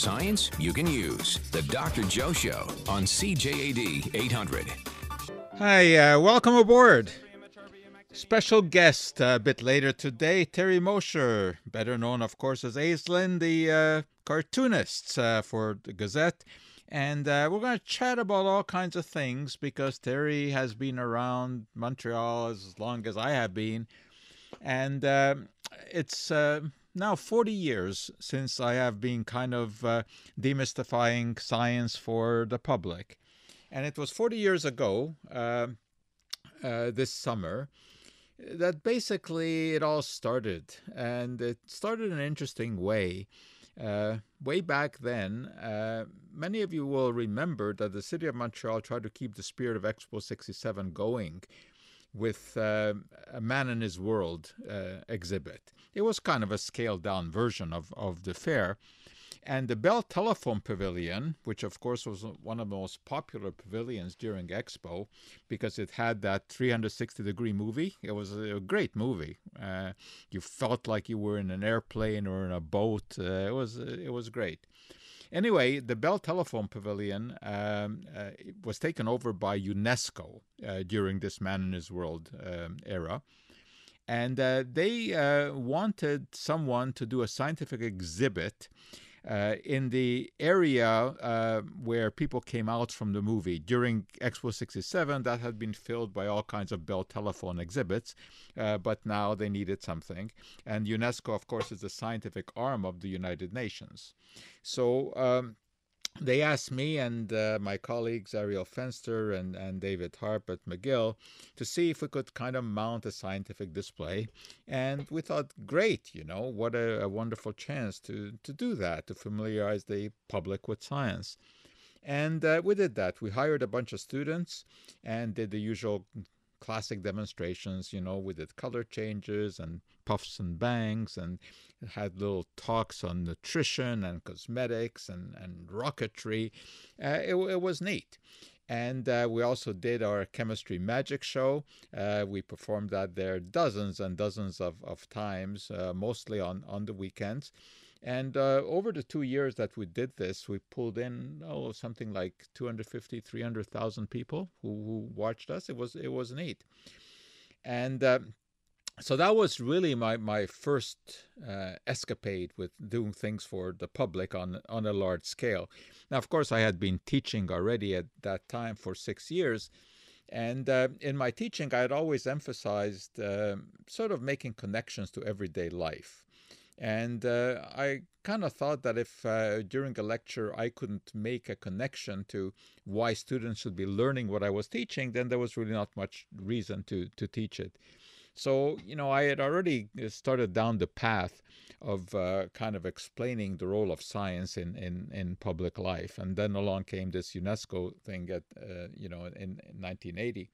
science you can use. The Dr. Joe Show on CJAD 800. Hi, uh, welcome aboard. Special guest uh, a bit later today, Terry Mosher, better known, of course, as Aislin, the uh, cartoonist uh, for the Gazette. And uh, we're going to chat about all kinds of things because Terry has been around Montreal as long as I have been. And uh, it's uh, now 40 years since I have been kind of uh, demystifying science for the public. And it was 40 years ago, uh, uh, this summer, that basically it all started. And it started in an interesting way. Uh, way back then, uh, many of you will remember that the city of Montreal tried to keep the spirit of Expo 67 going with uh, a Man in His World uh, exhibit. It was kind of a scaled down version of, of the fair. And the Bell Telephone Pavilion, which of course was one of the most popular pavilions during Expo because it had that 360 degree movie. It was a great movie. Uh, you felt like you were in an airplane or in a boat. Uh, it was it was great. Anyway, the Bell Telephone Pavilion um, uh, was taken over by UNESCO uh, during this Man in His World um, era. And uh, they uh, wanted someone to do a scientific exhibit uh, in the area uh, where people came out from the movie during Expo 67, that had been filled by all kinds of Bell telephone exhibits, uh, but now they needed something. And UNESCO, of course, is the scientific arm of the United Nations. So um, they asked me and uh, my colleagues Ariel Fenster and, and David Harp at McGill to see if we could kind of mount a scientific display. And we thought, great, you know, what a, a wonderful chance to, to do that, to familiarize the public with science. And uh, we did that. We hired a bunch of students and did the usual classic demonstrations. You know, we did color changes and puffs and bangs and had little talks on nutrition and cosmetics and, and rocketry. Uh, it, it was neat. And uh, we also did our chemistry magic show. Uh, we performed that there dozens and dozens of, of times, uh, mostly on, on the weekends. And uh, over the two years that we did this, we pulled in oh something like 250, 300,000 people who, who watched us. It was it was neat, and uh, so that was really my my first uh, escapade with doing things for the public on on a large scale. Now, of course, I had been teaching already at that time for six years. And uh, in my teaching, I had always emphasized uh, sort of making connections to everyday life. And uh, I kind of thought that if uh, during a lecture I couldn't make a connection to why students should be learning what I was teaching, then there was really not much reason to, to teach it. So, you know, I had already uh, started down the path of uh, kind of explaining the role of science in, in, in public life. And then along came this UNESCO thing at, uh, you know, in, in 1980.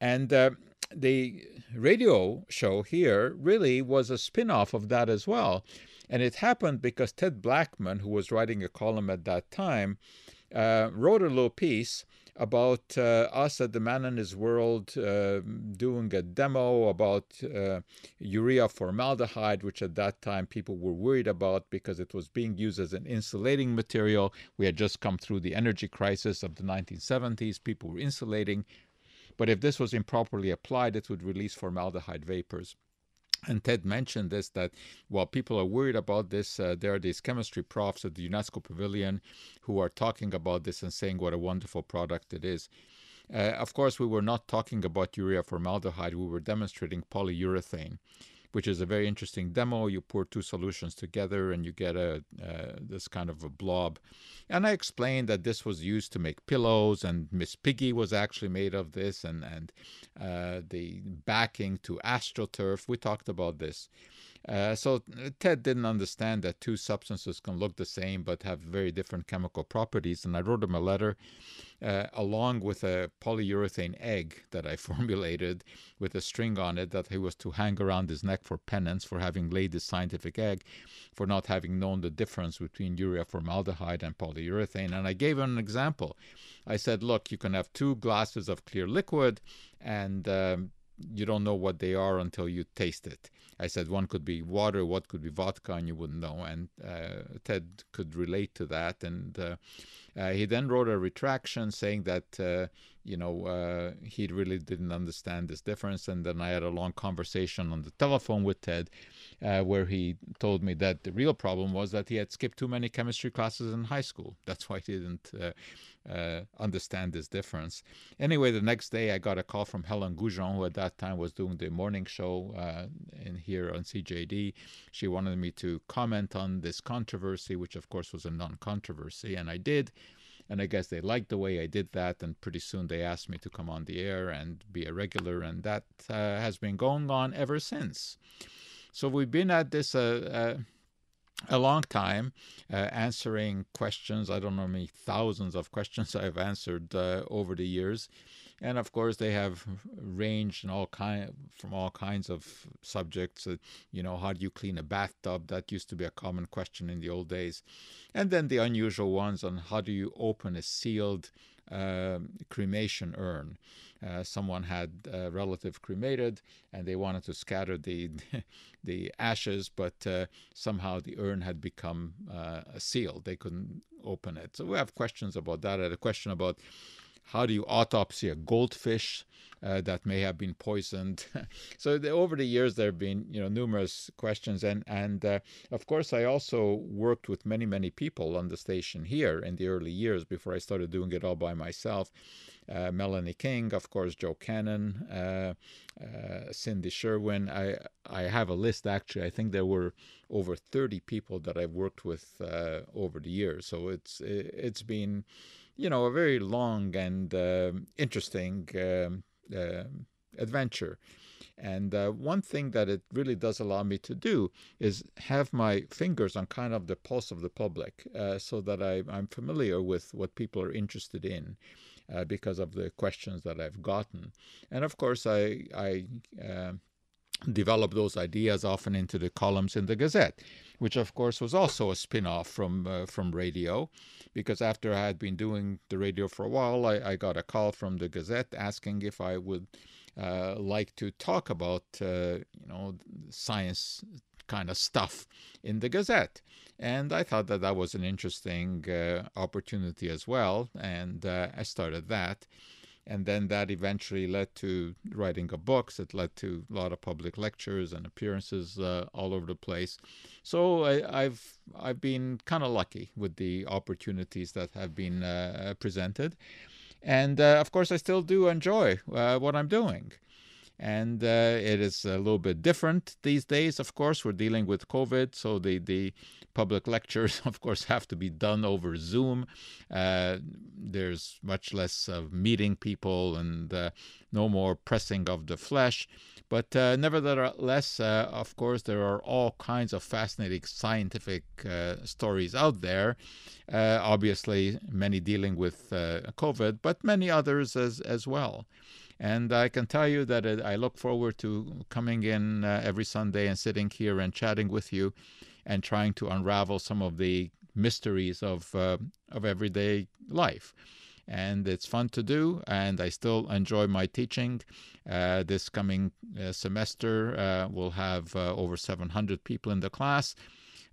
And uh, the radio show here really was a spin off of that as well. And it happened because Ted Blackman, who was writing a column at that time, uh, wrote a little piece about uh, us at the Man and His World uh, doing a demo about uh, urea formaldehyde, which at that time people were worried about because it was being used as an insulating material. We had just come through the energy crisis of the 1970s. People were insulating. But if this was improperly applied, it would release formaldehyde vapors. And Ted mentioned this that while people are worried about this, uh, there are these chemistry profs at the UNESCO Pavilion who are talking about this and saying what a wonderful product it is. Uh, of course, we were not talking about urea formaldehyde, we were demonstrating polyurethane which is a very interesting demo. You pour two solutions together and you get a uh, this kind of a blob. And I explained that this was used to make pillows, and Miss Piggy was actually made of this, and and uh, the backing to AstroTurf. We talked about this. Uh, so Ted didn't understand that two substances can look the same but have very different chemical properties. And I wrote him a letter uh, along with a polyurethane egg that I formulated with a string on it that he was to hang around his neck for penance for having laid this scientific egg, for not having known the difference between urea formaldehyde and polyurethane. And I gave him an example. I said, look, you can have two glasses of clear liquid and um, you don't know what they are until you taste it. I said one could be water, what could be vodka, and you wouldn't know. And uh, Ted could relate to that. And uh, uh, he then wrote a retraction saying that uh, you know uh, he really didn't understand this difference. And then I had a long conversation on the telephone with Ted, uh, where he told me that the real problem was that he had skipped too many chemistry classes in high school. That's why he didn't uh, understand this difference. Anyway, the next day I got a call from Helen Gougeon, who at that time was doing the morning show uh, in here on CJAD. She wanted me to comment on this controversy, which of course was a non-controversy, and I did. And I guess they liked the way I did that, and pretty soon they asked me to come on the air and be a regular, and that uh, has been going on ever since. So we've been at this uh, uh a long time uh, answering questions. I don't know how many thousands of questions I've answered uh, over the years, and of course they have ranged in all kind from all kinds of subjects. Uh, you know, how do you clean a bathtub? That used to be a common question in the old days, and then the unusual ones on how do you open a sealed um, cremation urn. Uh, someone had a relative cremated and they wanted to scatter the the ashes, but uh, somehow the urn had become uh, sealed. They couldn't open it. So we have questions about that. I had a question about how do you autopsy a goldfish uh, that may have been poisoned? so the, over the years there have been you know numerous questions, and and uh, of course I also worked with many many people on the station here in the early years before I started doing it all by myself. Uh, Melanie King, of course, Joe Cannon, uh, uh, Cindy Sherwin. I I have a list actually. I think there were over 30 people that I've worked with uh, over the years. So it's it's been you know, a very long and uh, interesting um, uh, adventure. And uh, one thing that it really does allow me to do is have my fingers on kind of the pulse of the public uh, so that I, am familiar with what people are interested in. Uh, because of the questions that I've gotten, and of course, I, I develop those ideas often into the columns in the Gazette, which of course was also a spin-off from uh, from radio, because after I had been doing the radio for a while, I, I got a call from the Gazette asking if I would uh, like to talk about uh, you know science kind of stuff in the Gazette, and I thought that that was an interesting uh, opportunity as well, and uh, I started that and then that eventually led to writing of books. It led to a lot of public lectures and appearances uh, all over the place. So I, have I've been kind of lucky with the opportunities that have been uh, presented, and uh, of course I still do enjoy uh, what I'm doing. And uh, it is a little bit different these days. Of course, we're dealing with COVID, so the the public lectures, of course, have to be done over Zoom. Uh, there's much less of meeting people and uh, no more pressing of the flesh. But uh, nevertheless, uh, of course, there are all kinds of fascinating scientific uh, stories out there. Obviously, many dealing with COVID, but many others as, as well. And I can tell you that I look forward to coming in every Sunday and sitting here and chatting with you and trying to unravel some of the mysteries of uh, of everyday life. And it's fun to do, and I still enjoy my teaching. Uh, this coming uh, semester, uh, we'll have uh, over 700 people in the class.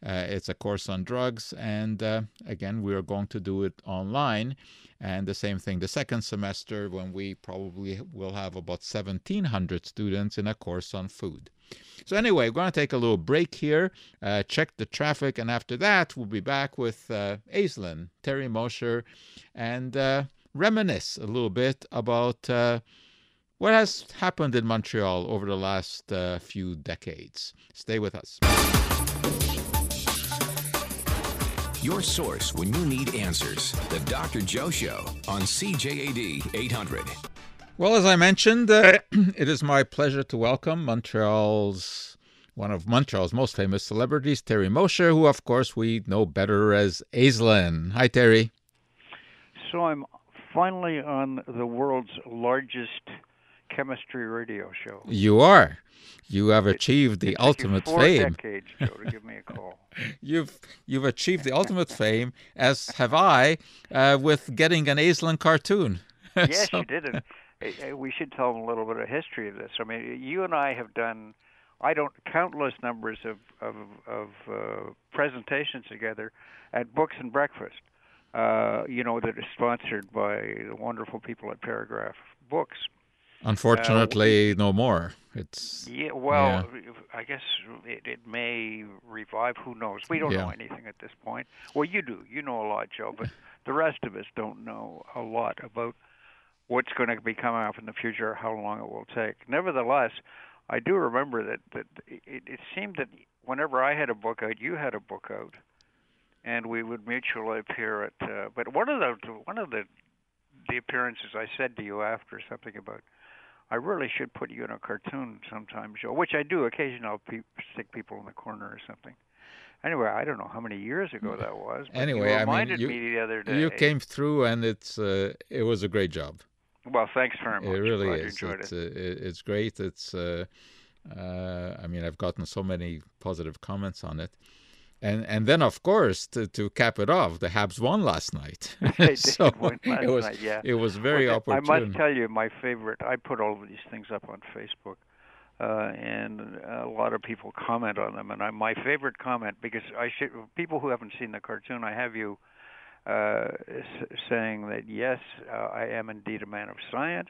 Uh, it's a course on drugs, and again, we are going to do it online. And the same thing the second semester, when we probably will have about 1,700 students in a course on food. So anyway, we're going to take a little break here, uh, check the traffic, and after that, we'll be back with uh, Aislin, Terry Mosher, and uh, reminisce a little bit about uh, what has happened in Montreal over the last uh, few decades. Stay with us. Your source when you need answers. The Dr. Joe Show on CJAD 800. Well, as I mentioned, uh, it is my pleasure to welcome Montreal's one of Montreal's most famous celebrities, Terry Mosher, who, of course, we know better as Aislin. Hi, Terry. So I'm finally on the world's largest chemistry radio show. You are. You have achieved the ultimate four fame. decades, Joe, to give me a call. you've you've achieved the ultimate fame, as have I, uh, with getting an Aislin cartoon. Yes, so, you did it. we should tell them a little bit of history of this. I mean, you and I have done, I don't countless numbers of of, of uh, presentations together at Books and Breakfast. Uh, you know that is sponsored by the wonderful people at Paragraph Books. Unfortunately, uh, no more. It's yeah. Well, yeah. I guess it, it may revive. Who knows? We don't yeah. know anything at this point. Well, you do. You know a lot, Joe, but the rest of us don't know a lot about what's going to be coming up in the future, how long it will take. Nevertheless, I do remember that that it, it seemed that whenever I had a book out, you had a book out, and we would mutually appear at. Uh, but one of the one of the the appearances I said to you after something about I really should put you in a cartoon sometime, Joe, which I do occasionally. I'll pe- stick people in the corner or something. Anyway, I don't know how many years ago that was. anyway, I mean, you, me the other day. You came through, and it's uh, it was a great job. Well, thanks very much. It really Glad is. It's, it. uh, it's great. It's. Uh, uh, I mean, I've gotten so many positive comments on it and and then of course to, to cap it off, the Habs won last night. so last it was night, yeah. it was very well, opportune. I must tell you, my favorite. I put all of these things up on Facebook, uh, and a lot of people comment on them. And I, my favorite comment because I should people who haven't seen the cartoon, I have you uh, saying that yes, uh, I am indeed a man of science.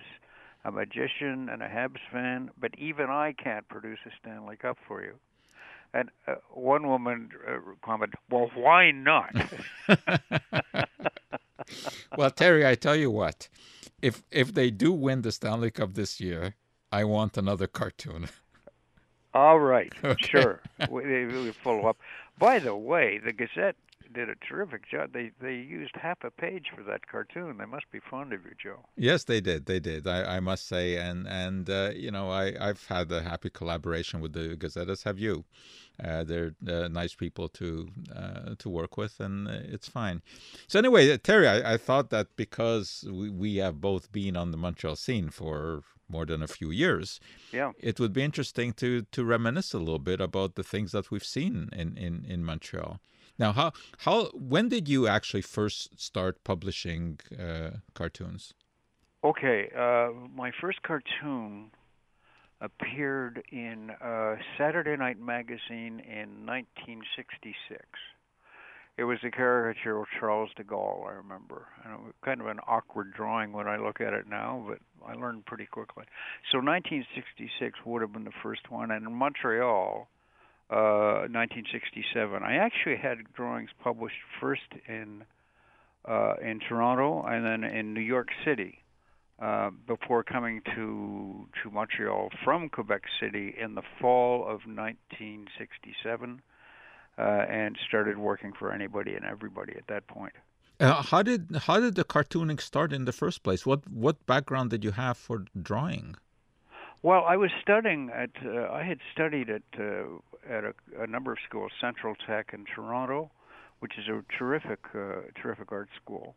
A magician and a Habs fan, but even I can't produce a Stanley Cup for you. And uh, one woman uh, commented, "Well, why not?" well, Terry, I tell you what, if if they do win the Stanley Cup this year, I want another cartoon. All right, okay. sure. we, we follow up. By the way, the Gazette did a terrific job. They they used half a page for that cartoon. They must be fond of you, Joe. Yes, they did. They did. I, I must say, and and uh, you know, I I've had a happy collaboration with the Gazette. As have you. Uh, they're uh, nice people to uh, to work with, and it's fine. So anyway, uh, Terry, I, I thought that because we, we have both been on the Montreal scene for more than a few years, yeah, it would be interesting to to reminisce a little bit about the things that we've seen in in in Montreal. Now, how how when did you actually first start publishing uh, cartoons? Okay, uh, my first cartoon appeared in uh, Saturday Night Magazine in 1966. It was a caricature of Charles de Gaulle, I remember. And it was kind of an awkward drawing when I look at it now, but I learned pretty quickly. So 1966 would have been the first one, and in Montreal, uh, 1967. I actually had drawings published first in uh, in Toronto and then in New York City uh, before coming to to Montreal from Quebec City in the fall of 1967, uh, and started working for anybody and everybody at that point. Uh, how did how did the cartooning start in the first place? What what background did you have for drawing? Well, I was studying at uh, I had studied at uh, at a, a number of schools, Central Tech in Toronto, which is a terrific uh, terrific art school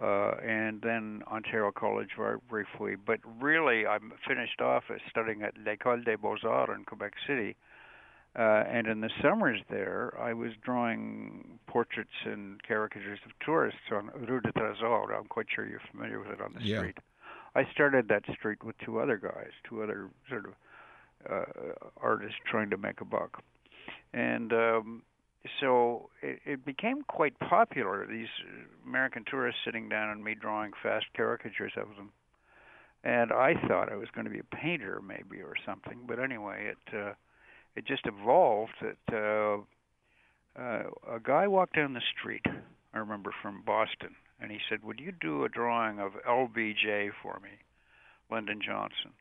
uh, and then Ontario College very briefly. But really, I finished off as studying at l'École des Beaux Arts in Quebec City. Uh, and in the summers there, I was drawing portraits and caricatures of tourists on Rue de Trésor. I'm quite sure you're familiar with it on the yeah. street. I started that street with two other guys, two other sort of uh, artists trying to make a buck. And um, so it, it became quite popular. These American tourists sitting down and me drawing fast caricatures of them, and I thought I was going to be a painter maybe or something. But anyway, it uh, it just evolved. That uh, uh, a guy walked down the street. I remember from Boston, and he said, "Would you do a drawing of LBJ for me, Lyndon Johnson?"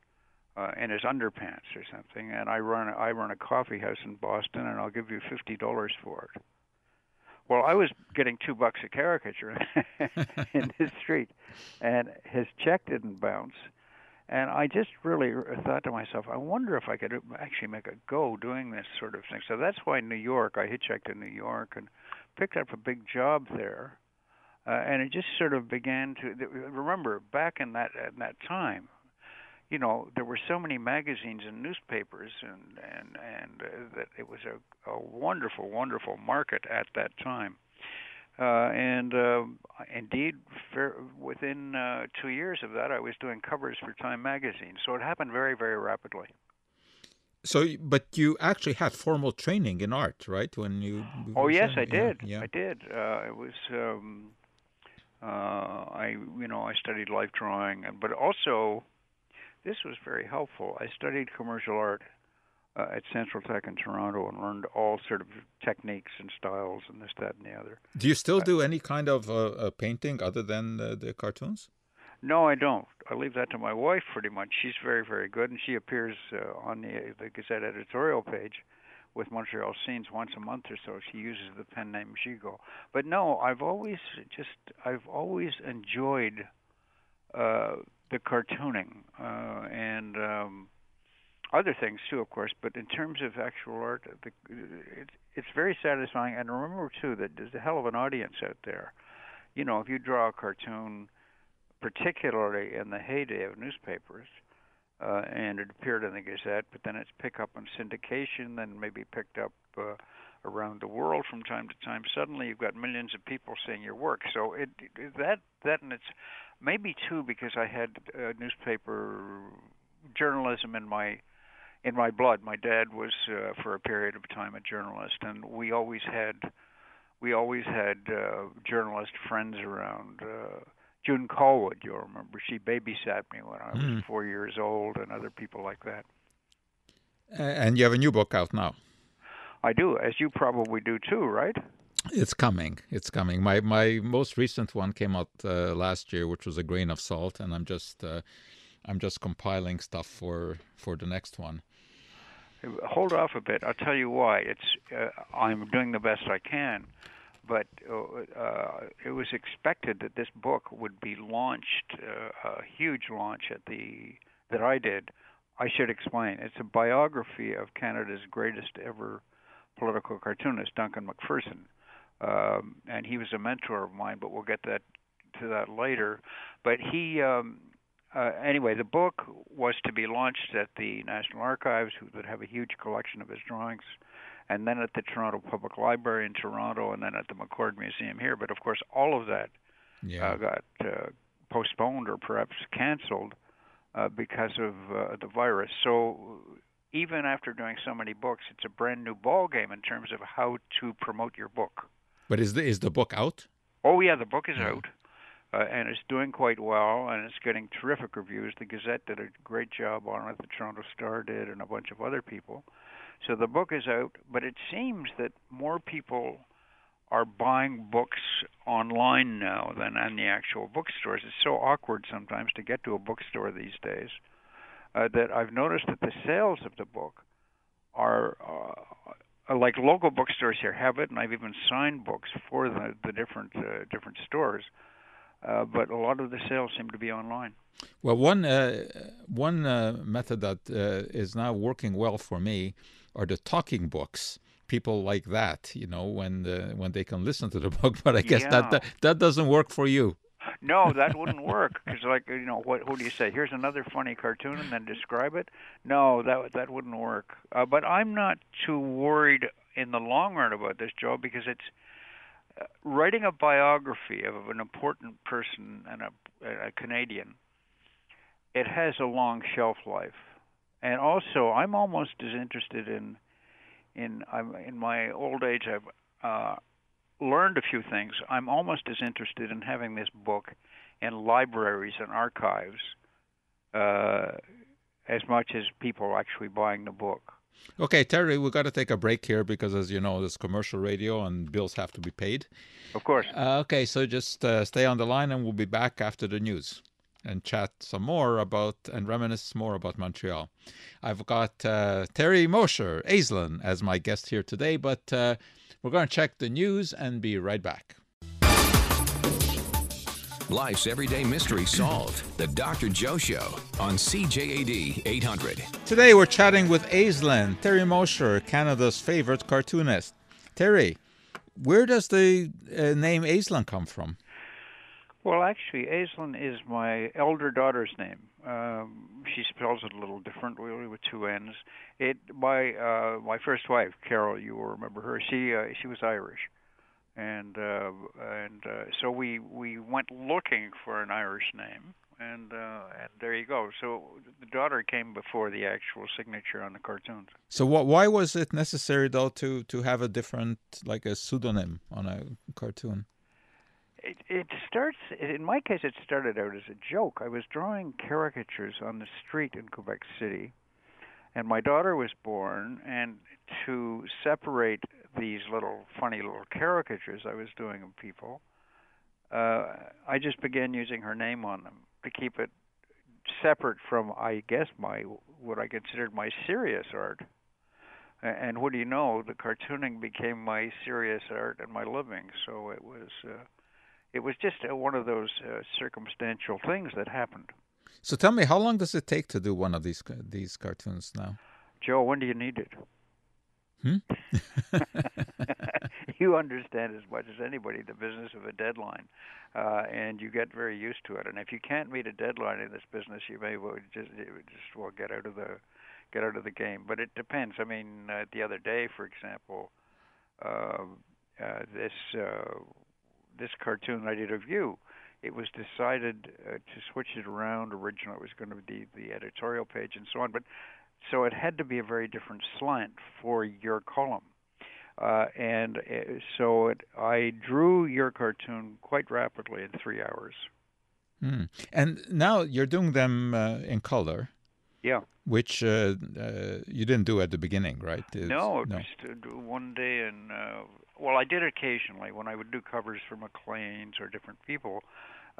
uh, in his underpants or something, and I run I run a coffee house in Boston, and I'll give you fifty dollars for it. Well, I was getting two bucks a caricature in this street, and his check didn't bounce. And I just really thought to myself, I wonder if I could actually make a go doing this sort of thing. So that's why New York, I hitchhiked to New York and picked up a big job there. Uh, and it just sort of began to remember back in that in that time you know there were so many magazines and newspapers and and and uh, that it was a, a wonderful wonderful market at that time Uh, and uh, indeed, fair, within uh, two years of that, I was doing covers for Time magazine. So it happened very, very rapidly. So, but you actually had formal training in art, right? When you. Oh yes, I did. Yeah, I did. Uh, it was. Um, uh, I, you know, I studied life drawing, but also, this was very helpful. I studied commercial art uh, at Central Tech in Toronto and learned all sort of techniques and styles and this, that, and the other. Do you still uh, do any kind of uh, uh painting other than the cartoons? No, I don't. I leave that to my wife pretty much. She's very, very good, and she appears uh, on the the Gazette editorial page with Montreal Scenes once a month or so. She uses the pen name Gigot. But no, I've always just I've always enjoyed uh, the cartooning uh, and um, other things too, of course. But in terms of actual art, the, it, it's very satisfying. And remember too that there's a hell of an audience out there. You know, if you draw a cartoon particularly in the heyday of newspapers. Uh, and it appeared in the Gazette, but then it's picked up on syndication, then maybe picked up uh, around the world from time to time. Suddenly, you've got millions of people seeing your work. So it, it that that and it's maybe too because I had uh, newspaper journalism in my in my blood. My dad was uh, for a period of time a journalist, and we always had we always had uh, journalist friends around. Uh, June Callwood, you'll remember. She babysat me when I was mm. four years old, and other people like that. And you have a new book out now. I do, as you probably do too, right? It's coming. It's coming. My my most recent one came out uh, last year, which was a grain of salt, and I'm just uh, I'm just compiling stuff for for the next one. Hold off a bit. I'll tell you why. It's uh, I'm doing the best I can but uh, it was expected that this book would be launched, uh, a huge launch at the that I did. I should explain. It's a biography of Canada's greatest ever political cartoonist, Duncan Macpherson, um, and he was a mentor of mine. But we'll get that to that later. But he. Um, uh, anyway, the book was to be launched at the National Archives, who would have a huge collection of his drawings and then at the Toronto Public Library in Toronto, and then at the McCord Museum here. But of course, all of that yeah. uh, got uh, postponed or perhaps canceled uh, because of uh, the virus. So even after doing so many books, it's a brand new ball game in terms of how to promote your book. But is the is the book out? Oh yeah, the book is yeah. out. Uh, and it's doing quite well, and it's getting terrific reviews. The Gazette did a great job on it. The Toronto Star did, and a bunch of other people. So the book is out, but it seems that more people are buying books online now than in the actual bookstores. It's so awkward sometimes to get to a bookstore these days uh, that I've noticed that the sales of the book are uh, like local bookstores here have it, and I've even signed books for the the different uh, different stores. Uh, but a lot of the sales seem to be online. Well, one uh, one uh, method that uh, is now working well for me are the talking books. People like that, you know, when the, when they can listen to the book. But I guess yeah. that, that that doesn't work for you. No, that wouldn't work because, like, you know, what what do you say? Here's another funny cartoon, and then describe it. No, that that wouldn't work. Uh, but I'm not too worried in the long run about this, Joe, because it's uh, writing a biography of an important person and a, a Canadian. It has a long shelf life and also I'm almost as interested in in I'm in my old age I've uh, learned a few things. I'm almost as interested in having this book in libraries and archives uh, as much as people actually buying the book. Okay, Terry, we've got to take a break here because, as you know, this commercial radio and bills have to be paid. Of course. Uh, okay, so just uh, stay on the line and we'll be back after the news and chat some more about and reminisce more about Montreal. I've got uh, Terry Mosher, Aislin, as my guest here today, but uh, we're going to check the news and be right back. Life's everyday mystery solved. The Dr. Joe Show on CJAD 800. Today we're chatting with Aislin, Terry Mosher, Canada's favorite cartoonist. Terry, where does the uh, name Aislin come from? Well, actually, Aislinn is my elder daughter's name. Um, she spells it a little differently with two N's. It my uh, my first wife, Carol, you will remember her. She uh, she was Irish, and uh, and uh, so we we went looking for an Irish name, and uh, and there you go. So the daughter came before the actual signature on the cartoons. So what? Why was it necessary though to to have a different like a pseudonym on a cartoon? It, it starts in my case. It started out as a joke. I was drawing caricatures on the street in Quebec City, and my daughter was born. And to separate these little funny little caricatures I was doing of people, uh, I just began using her name on them to keep it separate from, I guess, my what I considered my serious art. And what do you know? The cartooning became my serious art and my living. So it was, uh, it was just uh, one of those uh, circumstantial things that happened. So tell me, how long does it take to do one of these these cartoons now? Joe, when do you need it? Hmm? you understand as much as anybody the business of a deadline, uh, and you get very used to it. And if you can't meet a deadline in this business, you may well just just well get out of the get out of the game. But it depends. I mean, uh, the other day, for example, uh, uh, this uh, this cartoon I did of you, it was decided uh, to switch it around. Originally, it was going to be the editorial page and so on, but so it had to be a very different slant for your column. Uh, and uh, so it, I drew your cartoon quite rapidly in three hours. Mm. And now you're doing them uh, in color. Yeah. Which uh, uh, you didn't do at the beginning, right? It's, no, no. Just one day, and uh, well, I did occasionally when I would do covers for Maclean's or different people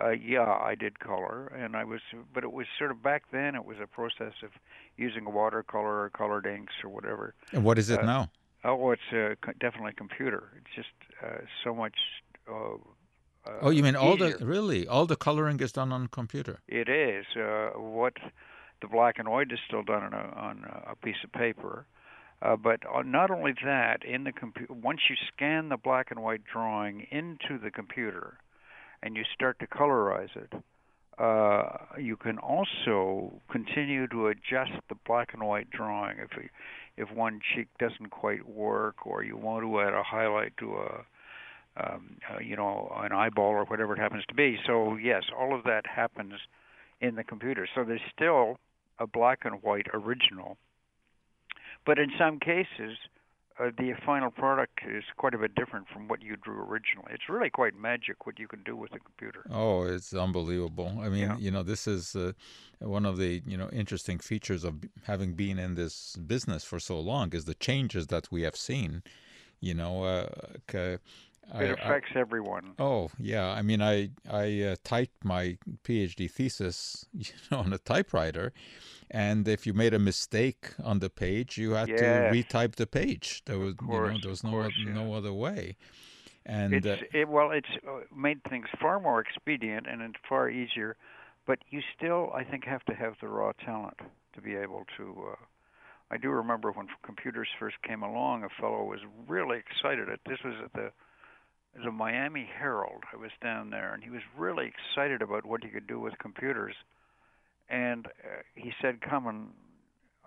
uh, yeah, I did color, and I was, but it was sort of back then. It was a process of using a watercolor or colored inks or whatever. And what is it uh, now? Oh, it's uh, definitely a computer. It's just uh, so much. Uh, uh, oh, you mean all easier. the really all the coloring is done on computer? It is. Uh, what the black and white is still done on a, on a piece of paper. Uh, but not only that, in the computer, once you scan the black and white drawing into the computer, and you start to colorize it, uh, you can also continue to adjust the black and white drawing if if one cheek doesn't quite work or you want to add a highlight to a um, uh, you know an eyeball or whatever it happens to be. So yes, all of that happens in the computer. So there's still a black and white original, but in some cases uh, the final product is quite a bit different from what you drew originally. It's really quite magic what you can do with a computer. Oh, it's unbelievable. I mean, yeah. you know, this is uh, one of the you know interesting features of having been in this business for so long is the changes that we have seen. You know, uh, it affects I, everyone. Oh yeah, I mean, I I uh, typed my PhD thesis you know, on a typewriter, and if you made a mistake on the page, you had yes. to retype the page. There was course, you know there was no course, yeah. no other way. And it's, uh, it, well, it's uh, made things far more expedient and it's far easier, but you still, I think, have to have the raw talent to be able to. Uh, I do remember when computers first came along, a fellow was really excited. At this was at the the Miami Herald. I was down there, and he was really excited about what he could do with computers. And uh, he said, "Come and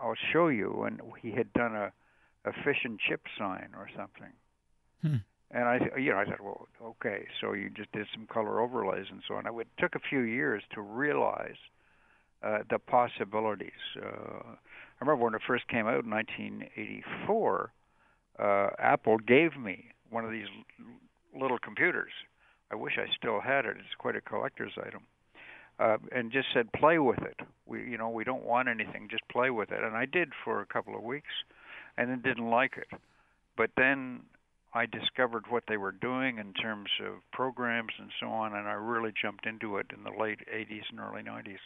I'll show you." And he had done a a fish and chip sign or something. Hmm. And I, you know, I said, well, okay, so you just did some color overlays and so on. It took a few years to realize uh, the possibilities. Uh, I remember when it first came out in 1984, uh, Apple gave me one of these little computers. I wish I still had it. It's quite a collector's item. Uh, and just said, play with it. We, you know, we don't want anything. Just play with it. And I did for a couple of weeks, and then didn't like it. But then I discovered what they were doing in terms of programs and so on, and I really jumped into it in the late 80s and early 90s.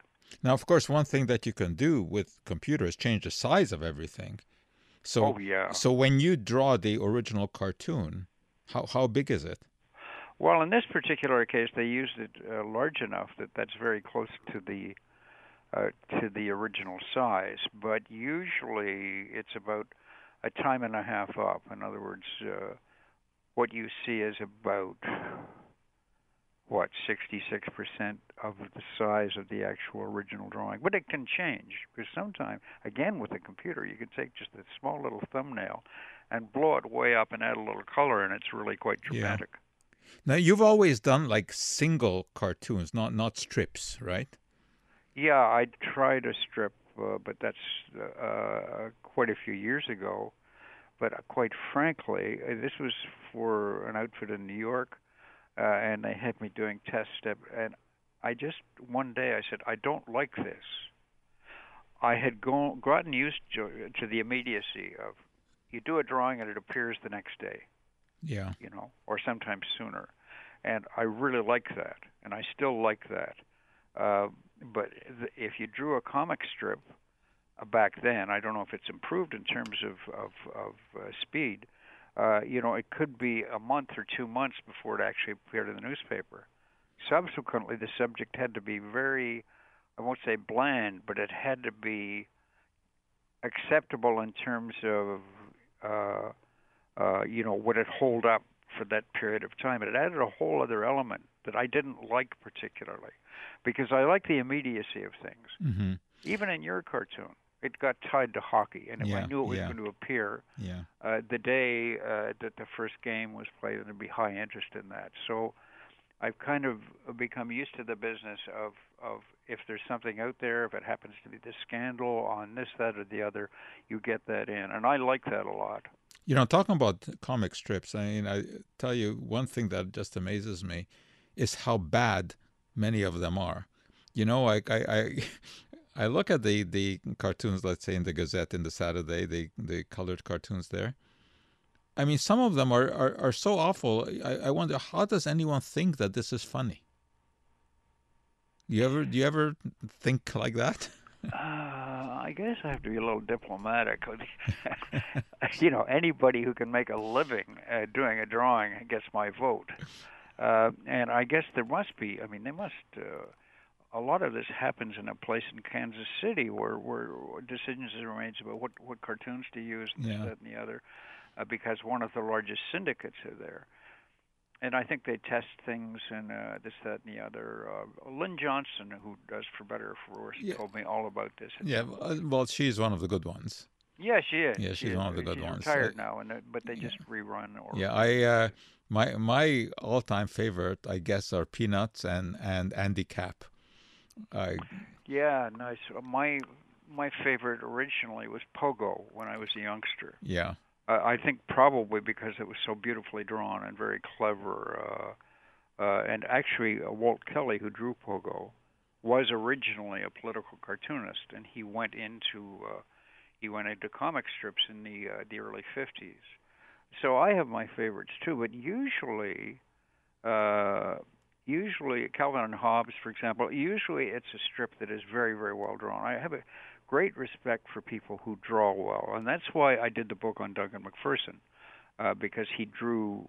Now, of course, one thing that you can do with computers change the size of everything. So, oh, yeah. So when you draw the original cartoon, how how big is it? Well, in this particular case, they used it uh, large enough that that's very close to the uh, to the original size. But usually, it's about a time and a half up. In other words, uh, what you see is about what 66% of the size of the actual original drawing. But it can change because sometimes, again, with a computer, you can take just a small little thumbnail and blow it way up and add a little color, and it's really quite dramatic. Now you've always done like single cartoons, not not strips, right? Yeah, I tried a strip, uh, but that's uh, quite a few years ago. But uh, quite frankly, uh, this was for an outfit in New York, uh, and they had me doing test step, and I just one day I said I don't like this. I had gone, gotten used to, to the immediacy of you do a drawing and it appears the next day. Yeah. You know, or sometimes sooner. And I really like that, and I still like that. Uh, but if you drew a comic strip uh, back then, I don't know if it's improved in terms of of, of uh, speed. Uh, you know, it could be a month or two months before it actually appeared in the newspaper. Subsequently, the subject had to be very, I won't say bland, but it had to be acceptable in terms of, uh, uh, you know, would it hold up for that period of time? It added a whole other element that I didn't like particularly, because I like the immediacy of things. Mm-hmm. Even in your cartoon, it got tied to hockey, and Yeah, I knew it was yeah. going to appear Yeah. uh, the day uh, that the first game was played, and there'd be high interest in that. So I've kind of become used to the business of of if there's something out there, if it happens to be the scandal on this, that, or the other, you get that in, and I like that a lot. You know, talking about comic strips, I mean, I tell you one thing that just amazes me is how bad many of them are. You know, I I I, I look at the the cartoons, let's say in the Gazette, in the Saturday, the the colored cartoons there. I mean, some of them are are, are so awful. I, I wonder how does anyone think that this is funny. You ever do you ever think like that? Uh, I guess I have to be a little diplomatic. you know, anybody who can make a living uh, doing a drawing gets my vote. Uh, and I guess there must be. I mean, they must. Uh, a lot of this happens in a place in Kansas City where where decisions are made about what what cartoons to use and Yeah. that, and the other, uh, because one of the largest syndicates are there. And I think they test things and uh, this, that, and the other. Uh, Lynn Johnston, who does For Better or For Worse, Yeah. told me all about this. Yeah, uh, well, she's one of the good ones. Yeah, she is. Yeah, She she's is. one of the good she's ones. Retired Uh, now, and they- but they just rerun. Or Yeah, I uh, my my all time favorite, I guess, are Peanuts and and Andy Capp. I yeah, nice. Uh, My my favorite originally was Pogo when I was a youngster. yeah Uh, I think probably because it was so beautifully drawn and very clever. Uh, uh, and actually, uh, Walt Kelly, who drew Pogo, was originally a political cartoonist, and he went into uh, he went into comic strips in the uh, the early '50s. So I have my favorites too, but usually, uh, usually Calvin and Hobbes, for example, usually it's a strip that is very very well drawn. I have a great respect for people who draw well, and that's why I did the book on Duncan Macpherson uh, because he drew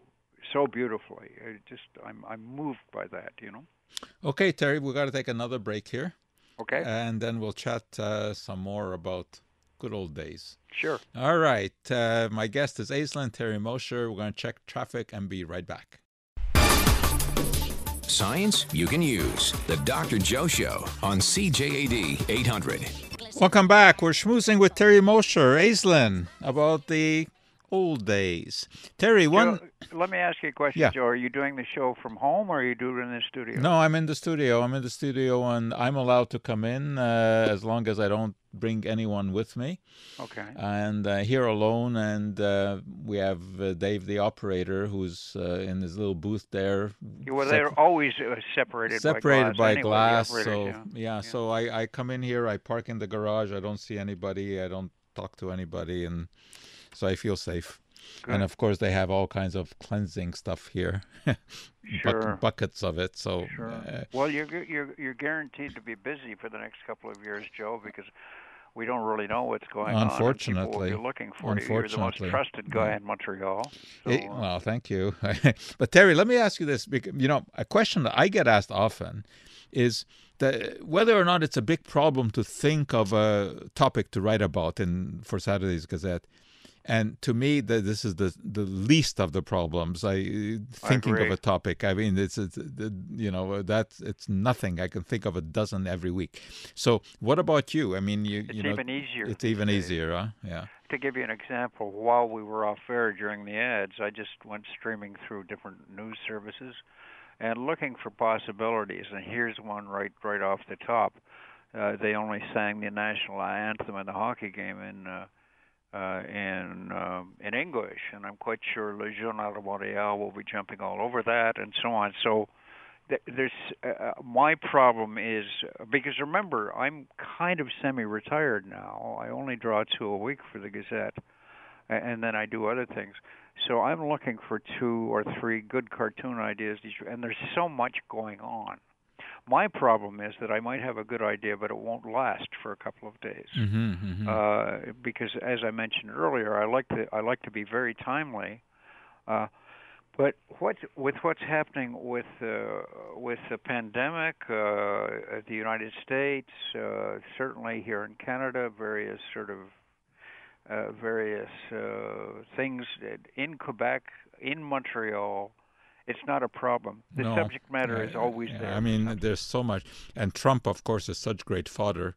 so beautifully. It just I'm I'm moved by that, you know. Okay, Terry, we got to take another break here, Okay, and then we'll chat uh, some more about good old days. sure. All right, uh, my guest is Aislin Terry Mosher. We're going to check traffic and be right back. Science you can use. The Dr. Joe Show on CJAD 800. Welcome back. We're schmoozing with Terry Mosher, Aislin, about the old days. Terry, one. Joe, let me ask you a question, Yeah. Joe. Are you doing the show from home or are you doing it in the studio? No, I'm in the studio. I'm in the studio, and I'm allowed to come in uh, as long as I don't bring anyone with me. Okay. And uh, here alone, and uh, we have uh, Dave, the operator, who's uh, in his little booth there. well, they're always uh, separated, separated by by glass. glass. anyway, the so operators, yeah, so I, I come in here, I park in the garage. I don't see anybody. I don't talk to anybody, and so I feel safe. And of course, they have all kinds of cleansing stuff here, Buck- Sure. buckets of it. So Sure. uh, well, you're you're you're guaranteed to be busy for the next couple of years, Joe, because we don't really know what's going on. people will Unfortunately. looking for you. You're the most trusted guy Yeah. in Montreal. So, Eh, uh, well, thank you. but Terry, let me ask you this: because, you know, a question that I get asked often is that whether or not it's a big problem to think of a topic to write about in for Saturday's Gazette. And to me, the, this is the the least of the problems. I thinking I of a topic. I mean, it's, it's you know that's it's nothing. I can think of a dozen every week. So, what about you? I mean, you it's you know, even easier. it's even easier, huh? Yeah. To give you an example, while we were off air during the ads, I just went streaming through different news services and looking for possibilities. And here's one right right off the top. Uh, they only sang the national anthem in the hockey game in uh, uh, in um, in English, and I'm quite sure Le Journal de Montréal will be jumping all over that, and so on. So th- there's uh, uh my problem is because remember I'm kind of semi-retired now. I only draw two a week for the Gazette, and then I do other things. So I'm looking for two or three good cartoon ideas, and there's so much going on. My problem is that I might have a good idea, but it won't last for a couple of days. Mm-hmm, mm-hmm. Uh, because, as I mentioned earlier, I like to I like to be very timely. Uh, but what with what's happening with uh, with the pandemic, uh, the United States, uh, certainly here in Canada, various sort of uh, various uh, things in Quebec, in Montreal, it's not a problem. The no, subject matter uh, is always there. I mean, there's so much, and Trump, of course, is such great fodder.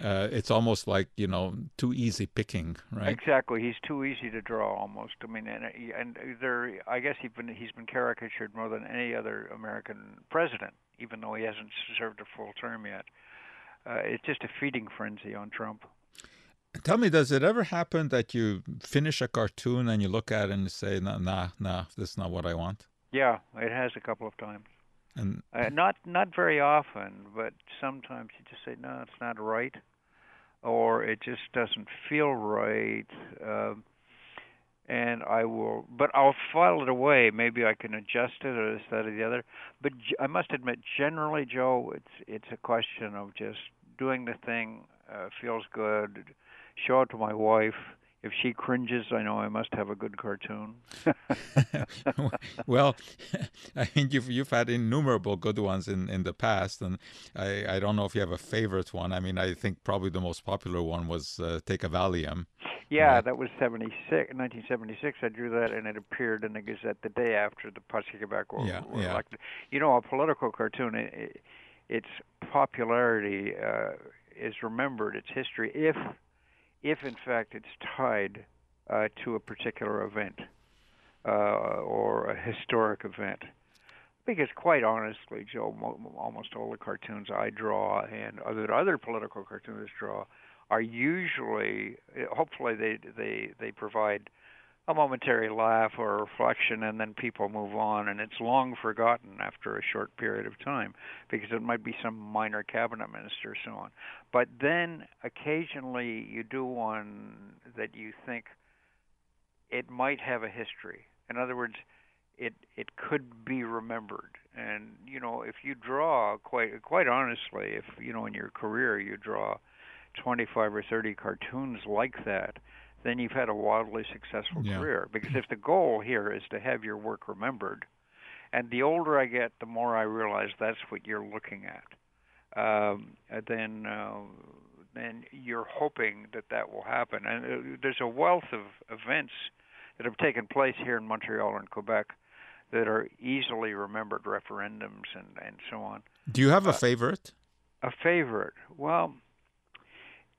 Uh, it's almost like you know too easy picking, right? Exactly, he's too easy to draw almost. I mean, and and there, I guess he's been he's been caricatured more than any other American president, even though he hasn't served a full term yet. Uh, it's just a feeding frenzy on Trump. Tell me, does it ever happen that you finish a cartoon and you look at it and you say, "Nah, nah, nah, this is not what I want"? Yeah, it has a couple of times. And uh, not not very often, but sometimes you just say, "No, it's not right," or it just doesn't feel right. Um, and I will, but I'll file it away. Maybe I can adjust it or this, that, or the other. But I must admit, generally, Joe, it's it's a question of just doing the thing uh, feels good. Show it to my wife if she cringes, I know I must have a good cartoon. well, I mean, you've you've had innumerable good ones in, in the past, and I, I don't know if you have a favorite one. I mean, I think probably the most popular one was uh, Take a Valium. Yeah, right? that was 76, 1976. I drew that, and it appeared in the Gazette the day after the Parti Quebec were, yeah, were yeah. elected. You know, a political cartoon, it, it, its popularity uh, is remembered, its history, if if in fact it's tied uh, to a particular event uh, or a historic event. Because quite honestly, Joe, mo- almost all the cartoons I draw and other other political cartoonists draw are usually, hopefully, they they they provide a momentary laugh or reflection and then people move on and it's long forgotten after a short period of time because it might be some minor cabinet minister or so on. But then occasionally you do one that you think it might have a history. In other words it it could be remembered. And you know if you draw quite quite honestly if you know in your career you draw 25 or 30 cartoons like that then you've had a wildly successful yeah. career. Because if the goal here is to have your work remembered, and the older I get, the more I realize that's what you're looking at. Um, then, uh, then you're hoping that that will happen. And uh, there's a wealth of events that have taken place here in Montreal and Quebec that are easily remembered, referendums and and so on. Do you have a uh, favorite? A favorite? Well,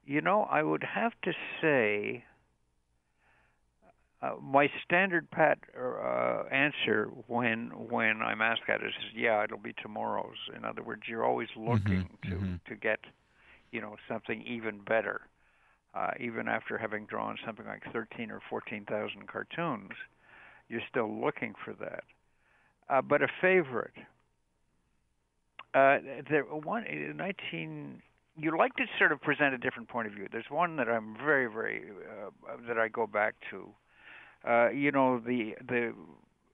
you know, I would have to say uh, my standard pat uh, answer when when I'm asked that is yeah it'll be tomorrow's. In other words, you're always Mm-hmm, looking to mm-hmm. to get you know something even better. Uh, even after having drawn something like 13 or 14,000 cartoons, you're still looking for that. Uh, but a favorite, uh, there one in 19 you like to sort of present a different point of view. There's one that I'm very, very uh, that I go back to uh, you know, the the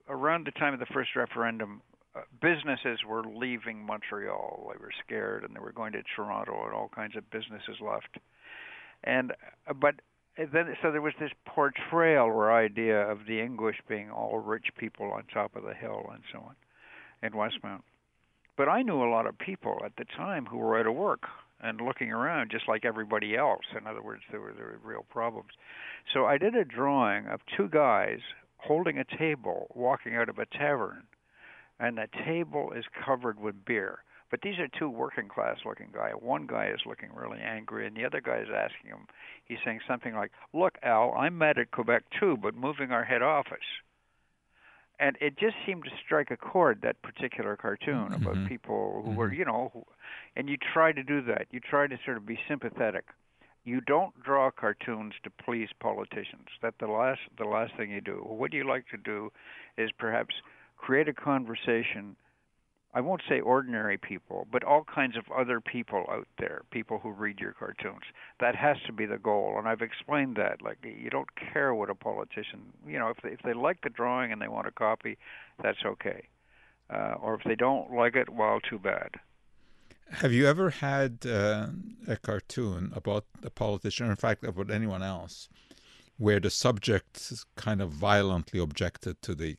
around the time of the first referendum, uh, businesses were leaving Montreal. They were scared, and they were going to Toronto, and all kinds of businesses left. And uh, but then, so there was this portrayal or idea of the English being all rich people on top of the hill and so on in Westmount. But I knew a lot of people at the time who were out of work and looking around just like everybody else. In other words, there were, there were real problems. So I did a drawing of two guys holding a table walking out of a tavern, and the table is covered with beer. But these are two working class looking guys. One guy is looking really angry, and the other guy is asking him. He's saying something like, "Look, Al, I'm mad at Quebec too, but moving our head office." And it just seemed to strike a chord that particular cartoon about Mhm. people who were, Mhm. you know, who, and you try to do that. You try to sort of be sympathetic. You don't draw cartoons to please politicians. That the last the last thing you do. What you like to do is perhaps create a conversation I won't say ordinary people, but all kinds of other people out there, people who read your cartoons. That has to be the goal, and I've explained that. Like you don't care what a politician, you know, if they, if they like the drawing and they want a copy, that's okay. Uh, or if they don't like it, well, too bad. Have you ever had uh, a cartoon about a politician, or in fact, about anyone else, where the subject kind of violently objected to the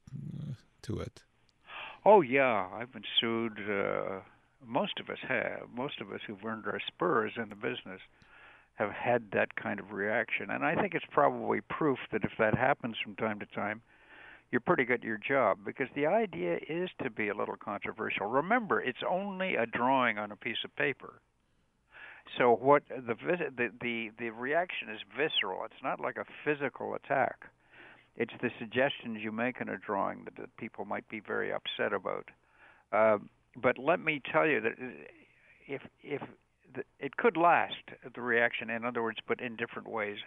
to it? Oh yeah, I've been sued. Uh, most of us have. Most of us who've earned our spurs in the business have had that kind of reaction, and I think it's probably proof that if that happens from time to time, you're pretty good at your job because the idea is to be a little controversial. Remember, it's only a drawing on a piece of paper. So what the the the, the reaction is visceral. It's not like a physical attack it's the suggestions you make in a drawing that, that people might be very upset about. Uh, but let me tell you that if if the, it could last the reaction, in other words, but in different ways.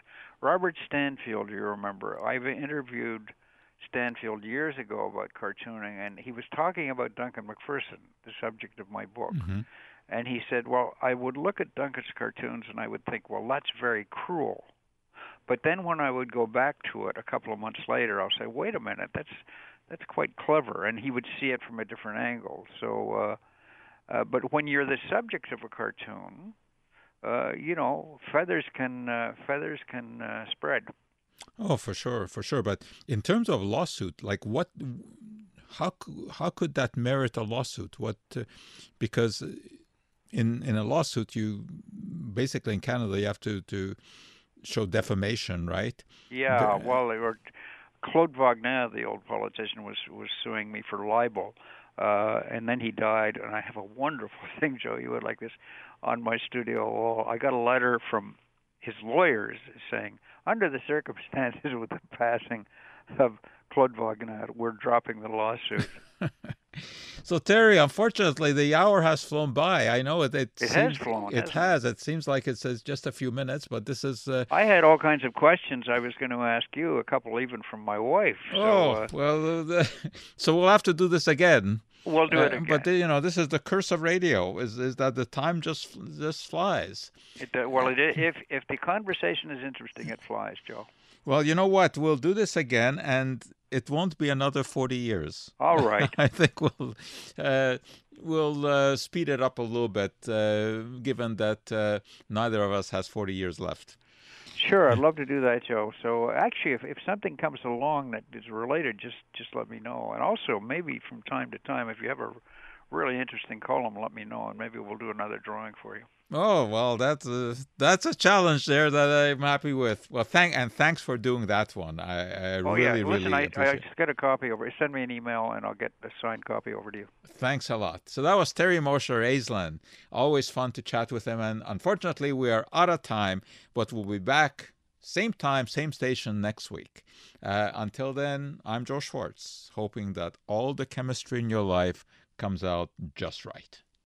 Robert Stanfield, you remember, I've interviewed Stanfield years ago about cartooning, and he was talking about Duncan Macpherson, the subject of my book. Mm-hmm. And he said, "Well, I would look at Duncan's cartoons and I would think, well, that's very cruel." But then when I would go back to it a couple of months later, I'll say, "Wait a minute, that's that's quite clever," and he would see it from a different angle. So, uh, uh, but when you're the subject of a cartoon, uh, you know, feathers can uh, feathers can uh, spread. Oh, for sure, for sure. But in terms of lawsuit, like what, how how could that merit a lawsuit? What, uh, because in in a lawsuit, you basically in Canada you have to to show defamation, right? Yeah, the, well, they were, Claude Wagner, the old politician, was was suing me for libel, uh, and then he died. And I have a wonderful thing, Joe. You would like this on my studio wall. I got a letter from his lawyers saying, under the circumstances with the passing of Claude Wagner, we're dropping the lawsuit. so Terry, unfortunately, the hour has flown by. I know it. It, it has flown. It has. It? it? seems like it says just a few minutes, but this is. Uh... I had all kinds of questions I was going to ask you. A couple even from my wife. So, oh uh... well, the... so we'll have to do this again. We'll do uh, it again. But you know, this is the curse of radio: is is that the time just just flies. It, uh, well, it, if if the conversation is interesting, it flies, Joe. Well, you know what? We'll do this again, and it won't be another forty years. All right. I think we'll uh, we'll uh, speed it up a little bit, uh, given that uh, neither of us has forty years left. Sure, I'd love to do that, Joe. So actually, if if something comes along that is related, just just let me know. And also, maybe from time to time, if you have a really interesting column, let me know, and maybe we'll do another drawing for you. Oh well, that's a that's a challenge there that I'm happy with. Well, thank and thanks for doing that one. I, I oh, really yeah. really Listen, I, appreciate. I just get a copy over. Send me an email, and I'll get a signed copy over to you. Thanks a lot. So that was Terry Mosher Aislin. Always fun to chat with him, and unfortunately we are out of time, but we'll be back same time, same station next week. Uh, until then, I'm Joe Schwartz, hoping that all the chemistry in your life comes out just right.